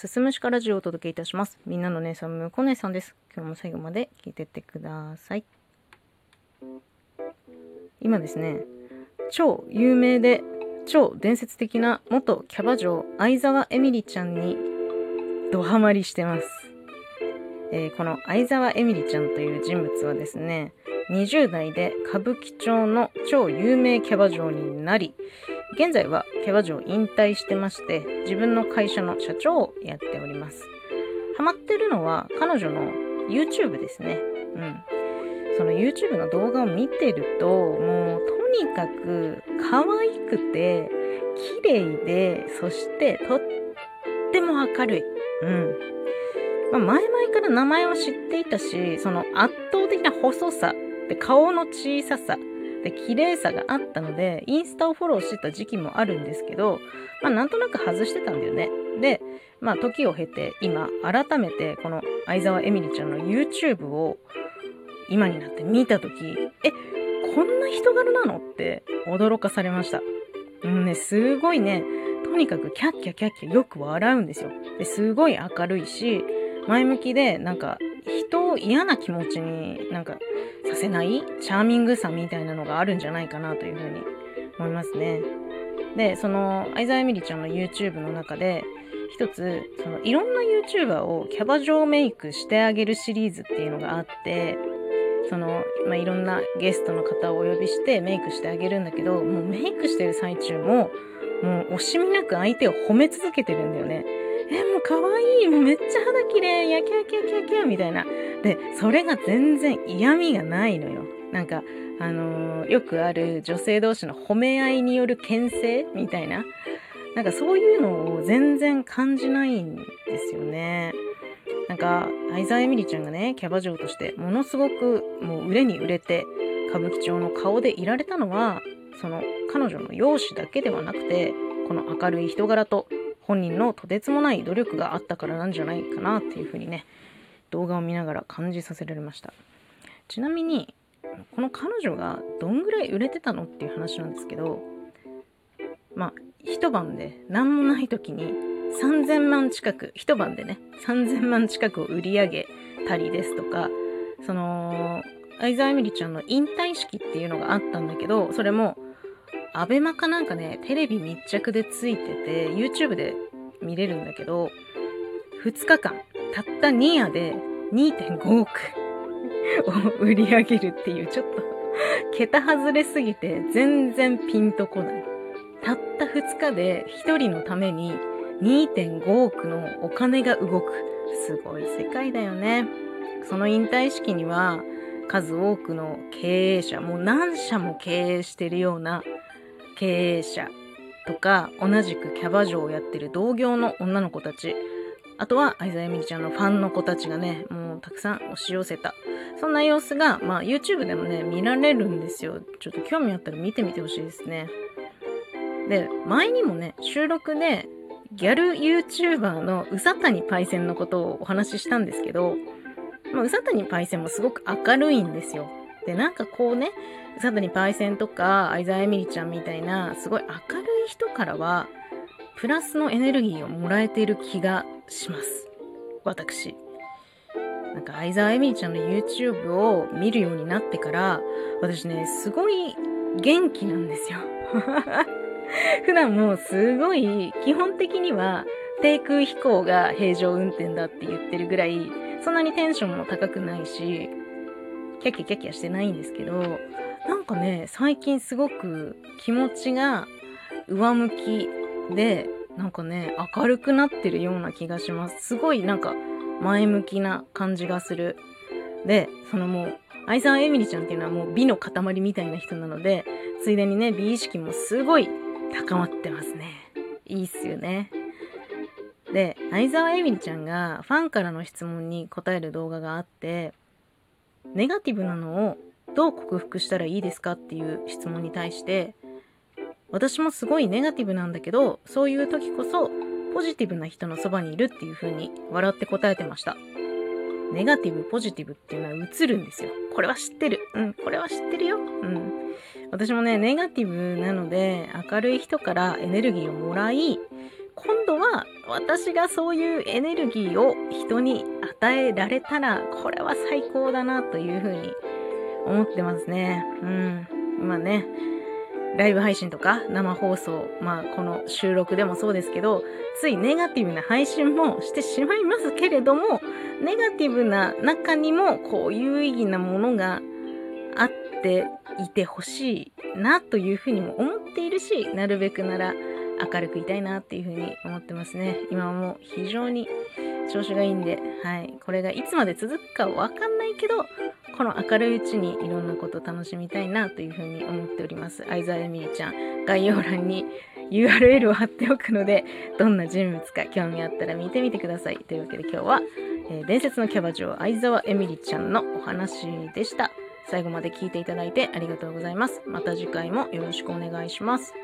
すすむしかラジオをお届けいたします。みんなの姉さん、むこ姉さんです。今日も最後まで聞いてってください。今ですね、超有名で超伝説的な元キャバ嬢相沢エミリちゃんにドハマりしてます。えーこの相沢エミリちゃんという人物はですね、20代で歌舞伎町の超有名キャバ嬢になり、現在はキャバ嬢を引退してまして、自分の会社の社長をやっております。ハマってるのは彼女の YouTube ですね。うん。その YouTube の動画を見てると、もうとにかく可愛くて、綺麗で、そしてとっても明るい。うん。まあ、前々から名前は知っていたし、その圧倒的な細さ、で顔の小ささ、で綺麗さがあったので、インスタをフォローしてた時期もあるんですけど、まあなんとなく外してたんだよね。で、まあ時を経て今改めてこの相沢エミリちゃんの YouTube を今になって見た時え、こんな人柄なのって驚かされました。うんね、すごいね、とにかくキャッキャキャッキャよく笑うんですよ。ですごい明るいし、前向きで、なんか人を嫌な気持ちになんかさせないチャーミングさみたいなのがあるんじゃないかなというふうに思いますね。で、その相沢エミリちゃんの YouTube の中で、一つ、そのいろんな YouTuber をキャバ嬢メイクしてあげるシリーズっていうのがあって、その、まあ、いろんなゲストの方をお呼びしてメイクしてあげるんだけど、もうメイクしてる最中も、もう惜しみなく相手を褒め続けてるんだよね。え、もう可愛いもうめっちゃ肌綺麗やキャキャキャキャみたいな。で、それが全然嫌味がないのよ。なんか、あのーよくある女性同士の褒め合いによる牽制みたいな。なんかそういうのを全然感じないんですよね。なんか、相沢エミリちゃんがね、キャバ嬢としてものすごくもう売れに売れて、歌舞伎町の顔でいられたのは、その彼女の容姿だけではなくて、この明るい人柄と本人のとてつもない努力があったからなんじゃないかなっていうふうにね、動画を見ながら感じさせられました。ちなみに、この彼女がどんぐらい売れてたのっていう話なんですけど、まあ、一晩で何もない時に3000万近く、一晩でね、3000万近くを売り上げたりですとか、その、相沢エミリちゃんの引退式っていうのがあったんだけど、それも、アベマかなんかね、テレビ密着でついてて、YouTube で見れるんだけど、2日間、たった2夜で2.5億を売り上げるっていう、ちょっと、桁外れすぎて全然ピンとこない。たった2日で1人のために2.5億のお金が動く。すごい世界だよね。その引退式には数多くの経営者、もう何社も経営してるような経営者とか、同じくキャバ嬢をやってる同業の女の子たち、あとは相沢エミリちゃんのファンの子たちがね、もうたくさん押し寄せた。そんな様子が、まあ YouTube でもね、見られるんですよ。ちょっと興味あったら見てみてほしいですね。で、前にもね、収録で、ギャル YouTuber のうさたにパイセンのことをお話ししたんですけど、まあ、うさたにパイセンもすごく明るいんですよ。で、なんかこうね、さたにパイセンとか、相沢エミリちゃんみたいな、すごい明るい人からは、プラスのエネルギーをもらえている気がします。私。なんか相沢エミリちゃんの YouTube を見るようになってから、私ね、すごい元気なんですよ。普段もすごい、基本的には低空飛行が平常運転だって言ってるぐらい、そんなにテンションも高くないし、キャキャキャキャしてないんですけど、なんかね、最近すごく気持ちが上向きで、なんかね、明るくなってるような気がします。すごいなんか前向きな感じがする。で、そのもう、愛さんエミリちゃんっていうのはもう美の塊みたいな人なので、ついでにね、美意識もすごい高まってますね。いいっすよね。で、相沢エミリちゃんがファンからの質問に答える動画があって、ネガティブなのをどう克服したらいいですかっていう質問に対して、私もすごいネガティブなんだけど、そういう時こそポジティブな人のそばにいるっていう風に笑って答えてました。ネガティブ、ポジティブっていうのは映るんですよ。これは知ってる。うん、これは知ってるよ。うん。私もね、ネガティブなので、明るい人からエネルギーをもらい、今度は私がそういうエネルギーを人に与えられたら、これは最高だなというふうに思ってますね。うん。今ね、ライブ配信とか生放送、まあこの収録でもそうですけど、ついネガティブな配信もしてしまいますけれども、ネガティブな中にもこう有意義なものがあっていてほしいなというふうにも思っているし、なるべくなら明るくいたいなっていうふうに思ってますね。今も非常に調子がいいんで、はい。これがいつまで続くかわかんないけど、この明るいうちにいろんなこと楽しみたいなというふうに思っております。相沢エミリちゃん、概要欄に URL を貼っておくので、どんな人物か興味あったら見てみてください。というわけで今日は、えー、伝説のキャバ嬢相沢エミリちゃんのお話でした。最後まで聞いていただいてありがとうございます。また次回もよろしくお願いします。